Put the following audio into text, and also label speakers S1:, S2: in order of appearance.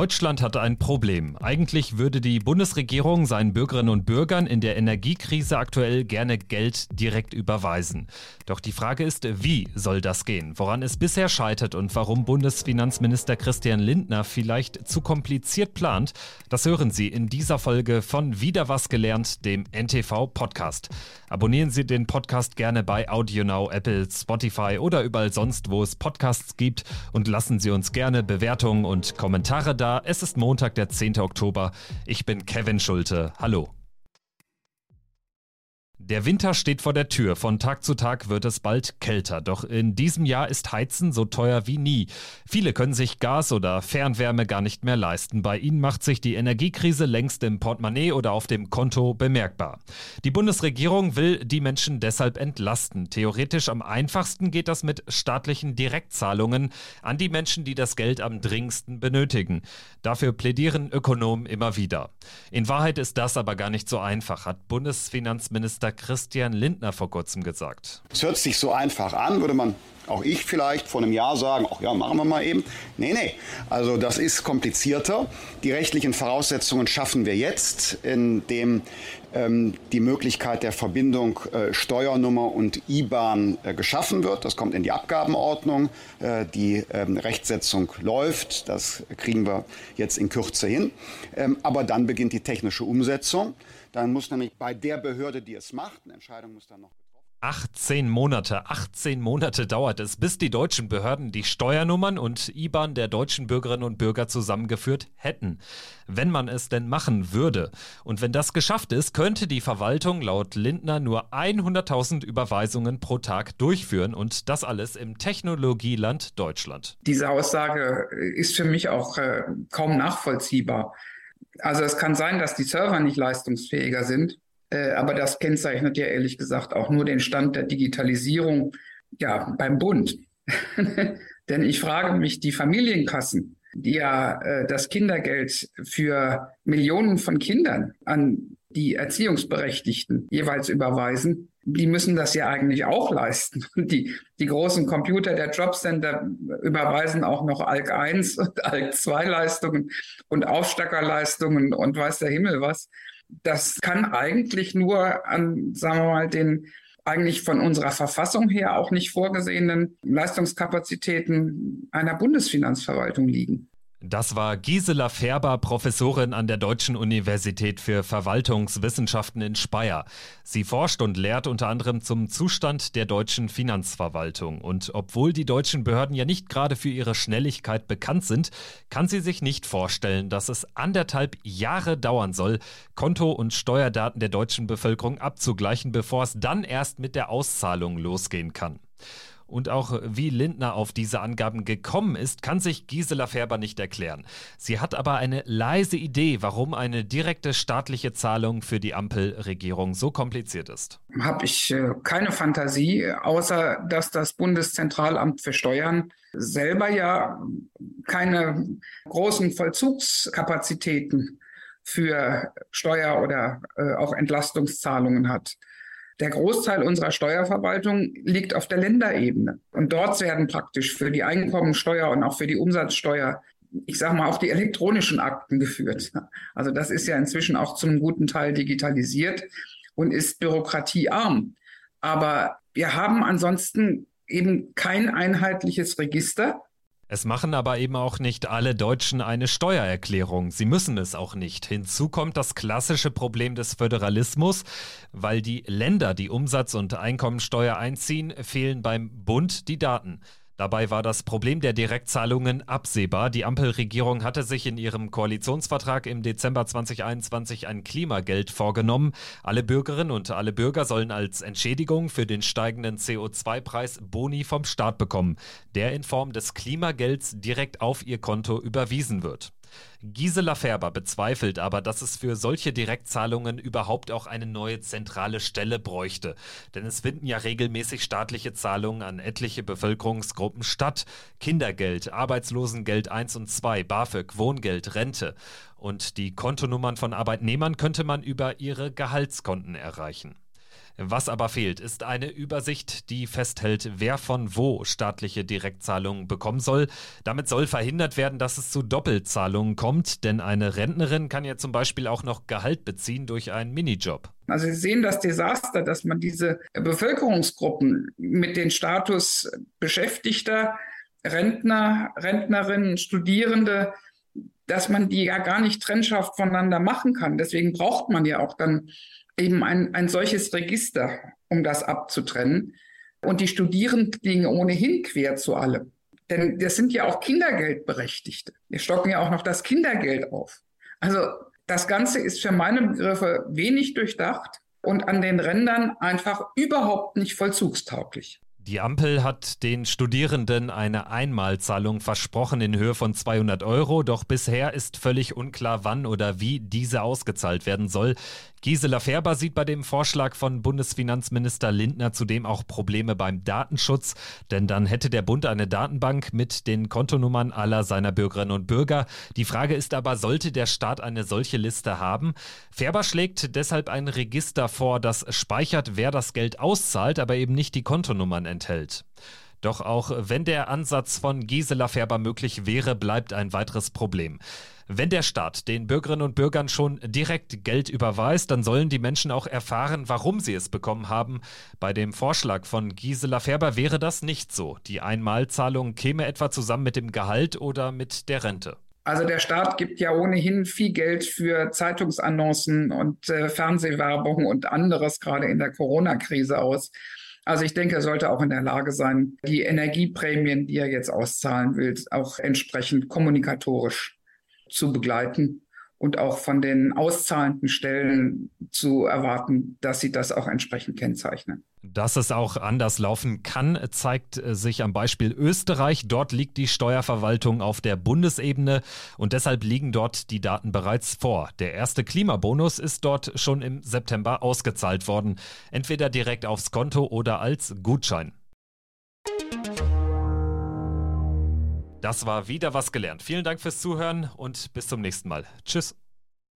S1: Deutschland hat ein Problem. Eigentlich würde die Bundesregierung seinen Bürgerinnen und Bürgern in der Energiekrise aktuell gerne Geld direkt überweisen. Doch die Frage ist, wie soll das gehen? Woran es bisher scheitert und warum Bundesfinanzminister Christian Lindner vielleicht zu kompliziert plant, das hören Sie in dieser Folge von Wieder was gelernt, dem NTV Podcast. Abonnieren Sie den Podcast gerne bei AudioNow, Apple, Spotify oder überall sonst, wo es Podcasts gibt und lassen Sie uns gerne Bewertungen und Kommentare da. Es ist Montag, der 10. Oktober. Ich bin Kevin Schulte. Hallo. Der Winter steht vor der Tür. Von Tag zu Tag wird es bald kälter. Doch in diesem Jahr ist Heizen so teuer wie nie. Viele können sich Gas oder Fernwärme gar nicht mehr leisten. Bei ihnen macht sich die Energiekrise längst im Portemonnaie oder auf dem Konto bemerkbar. Die Bundesregierung will die Menschen deshalb entlasten. Theoretisch am einfachsten geht das mit staatlichen Direktzahlungen an die Menschen, die das Geld am dringendsten benötigen. Dafür plädieren Ökonomen immer wieder. In Wahrheit ist das aber gar nicht so einfach, hat Bundesfinanzminister Christian Lindner vor kurzem gesagt.
S2: Es hört sich so einfach an, würde man auch ich vielleicht vor einem Jahr sagen, ach ja, machen wir mal eben. Nee, nee. Also das ist komplizierter. Die rechtlichen Voraussetzungen schaffen wir jetzt, indem ähm, die Möglichkeit der Verbindung äh, Steuernummer und IBAN äh, geschaffen wird. Das kommt in die Abgabenordnung. Äh, die ähm, Rechtsetzung läuft. Das kriegen wir jetzt in Kürze hin. Ähm, aber dann beginnt die technische Umsetzung. Dann muss nämlich bei der Behörde, die es macht, eine Entscheidung muss dann noch
S1: 18 Monate, 18 Monate dauert es, bis die deutschen Behörden die Steuernummern und IBAN der deutschen Bürgerinnen und Bürger zusammengeführt hätten. Wenn man es denn machen würde. Und wenn das geschafft ist, könnte die Verwaltung laut Lindner nur 100.000 Überweisungen pro Tag durchführen und das alles im Technologieland Deutschland.
S3: Diese Aussage ist für mich auch äh, kaum nachvollziehbar. Also es kann sein, dass die Server nicht leistungsfähiger sind, äh, aber das kennzeichnet ja ehrlich gesagt auch nur den Stand der Digitalisierung ja, beim Bund. Denn ich frage mich, die Familienkassen, die ja äh, das Kindergeld für Millionen von Kindern an die Erziehungsberechtigten jeweils überweisen, die müssen das ja eigentlich auch leisten. Die, die großen Computer der Jobcenter überweisen auch noch ALK 1 und ALK 2 Leistungen und Aufstackerleistungen und weiß der Himmel was. Das kann eigentlich nur an, sagen wir mal, den eigentlich von unserer Verfassung her auch nicht vorgesehenen Leistungskapazitäten einer Bundesfinanzverwaltung liegen.
S1: Das war Gisela Färber, Professorin an der Deutschen Universität für Verwaltungswissenschaften in Speyer. Sie forscht und lehrt unter anderem zum Zustand der deutschen Finanzverwaltung. Und obwohl die deutschen Behörden ja nicht gerade für ihre Schnelligkeit bekannt sind, kann sie sich nicht vorstellen, dass es anderthalb Jahre dauern soll, Konto- und Steuerdaten der deutschen Bevölkerung abzugleichen, bevor es dann erst mit der Auszahlung losgehen kann. Und auch wie Lindner auf diese Angaben gekommen ist, kann sich Gisela Färber nicht erklären. Sie hat aber eine leise Idee, warum eine direkte staatliche Zahlung für die Ampelregierung so kompliziert ist.
S3: Habe ich äh, keine Fantasie, außer dass das Bundeszentralamt für Steuern selber ja keine großen Vollzugskapazitäten für Steuer- oder äh, auch Entlastungszahlungen hat. Der Großteil unserer Steuerverwaltung liegt auf der Länderebene. Und dort werden praktisch für die Einkommensteuer und auch für die Umsatzsteuer, ich sage mal, auch die elektronischen Akten geführt. Also das ist ja inzwischen auch zu einem guten Teil digitalisiert und ist bürokratiearm. Aber wir haben ansonsten eben kein einheitliches Register
S1: es machen aber eben auch nicht alle Deutschen eine Steuererklärung. Sie müssen es auch nicht. Hinzu kommt das klassische Problem des Föderalismus, weil die Länder, die Umsatz- und Einkommensteuer einziehen, fehlen beim Bund die Daten. Dabei war das Problem der Direktzahlungen absehbar. Die Ampelregierung hatte sich in ihrem Koalitionsvertrag im Dezember 2021 ein Klimageld vorgenommen. Alle Bürgerinnen und alle Bürger sollen als Entschädigung für den steigenden CO2-Preis Boni vom Staat bekommen, der in Form des Klimagelds direkt auf ihr Konto überwiesen wird. Gisela Färber bezweifelt aber, dass es für solche Direktzahlungen überhaupt auch eine neue zentrale Stelle bräuchte. Denn es finden ja regelmäßig staatliche Zahlungen an etliche Bevölkerungsgruppen statt. Kindergeld, Arbeitslosengeld 1 und 2, BAföG, Wohngeld, Rente. Und die Kontonummern von Arbeitnehmern könnte man über ihre Gehaltskonten erreichen. Was aber fehlt, ist eine Übersicht, die festhält, wer von wo staatliche Direktzahlungen bekommen soll. Damit soll verhindert werden, dass es zu Doppelzahlungen kommt, denn eine Rentnerin kann ja zum Beispiel auch noch Gehalt beziehen durch einen Minijob.
S3: Also Sie sehen das Desaster, dass man diese Bevölkerungsgruppen mit dem Status Beschäftigter, Rentner, Rentnerinnen, Studierende, dass man die ja gar nicht trennscharf voneinander machen kann. Deswegen braucht man ja auch dann eben ein, ein solches Register, um das abzutrennen. Und die Studierenden liegen ohnehin quer zu allem. Denn das sind ja auch Kindergeldberechtigte. Wir stocken ja auch noch das Kindergeld auf. Also das Ganze ist für meine Begriffe wenig durchdacht und an den Rändern einfach überhaupt nicht vollzugstauglich.
S1: Die Ampel hat den Studierenden eine Einmalzahlung versprochen in Höhe von 200 Euro, doch bisher ist völlig unklar, wann oder wie diese ausgezahlt werden soll. Gisela Färber sieht bei dem Vorschlag von Bundesfinanzminister Lindner zudem auch Probleme beim Datenschutz, denn dann hätte der Bund eine Datenbank mit den Kontonummern aller seiner Bürgerinnen und Bürger. Die Frage ist aber, sollte der Staat eine solche Liste haben? Färber schlägt deshalb ein Register vor, das speichert, wer das Geld auszahlt, aber eben nicht die Kontonummern enthält. Doch auch wenn der Ansatz von Gisela Färber möglich wäre, bleibt ein weiteres Problem. Wenn der Staat den Bürgerinnen und Bürgern schon direkt Geld überweist, dann sollen die Menschen auch erfahren, warum sie es bekommen haben. Bei dem Vorschlag von Gisela Färber wäre das nicht so. Die Einmalzahlung käme etwa zusammen mit dem Gehalt oder mit der Rente.
S3: Also der Staat gibt ja ohnehin viel Geld für Zeitungsannoncen und äh, Fernsehwerbung und anderes gerade in der Corona-Krise aus. Also ich denke, er sollte auch in der Lage sein, die Energieprämien, die er jetzt auszahlen will, auch entsprechend kommunikatorisch zu begleiten und auch von den auszahlenden Stellen zu erwarten, dass sie das auch entsprechend kennzeichnen.
S1: Dass es auch anders laufen kann, zeigt sich am Beispiel Österreich. Dort liegt die Steuerverwaltung auf der Bundesebene und deshalb liegen dort die Daten bereits vor. Der erste Klimabonus ist dort schon im September ausgezahlt worden, entweder direkt aufs Konto oder als Gutschein. Das war wieder was gelernt. Vielen Dank fürs Zuhören und bis zum nächsten Mal. Tschüss.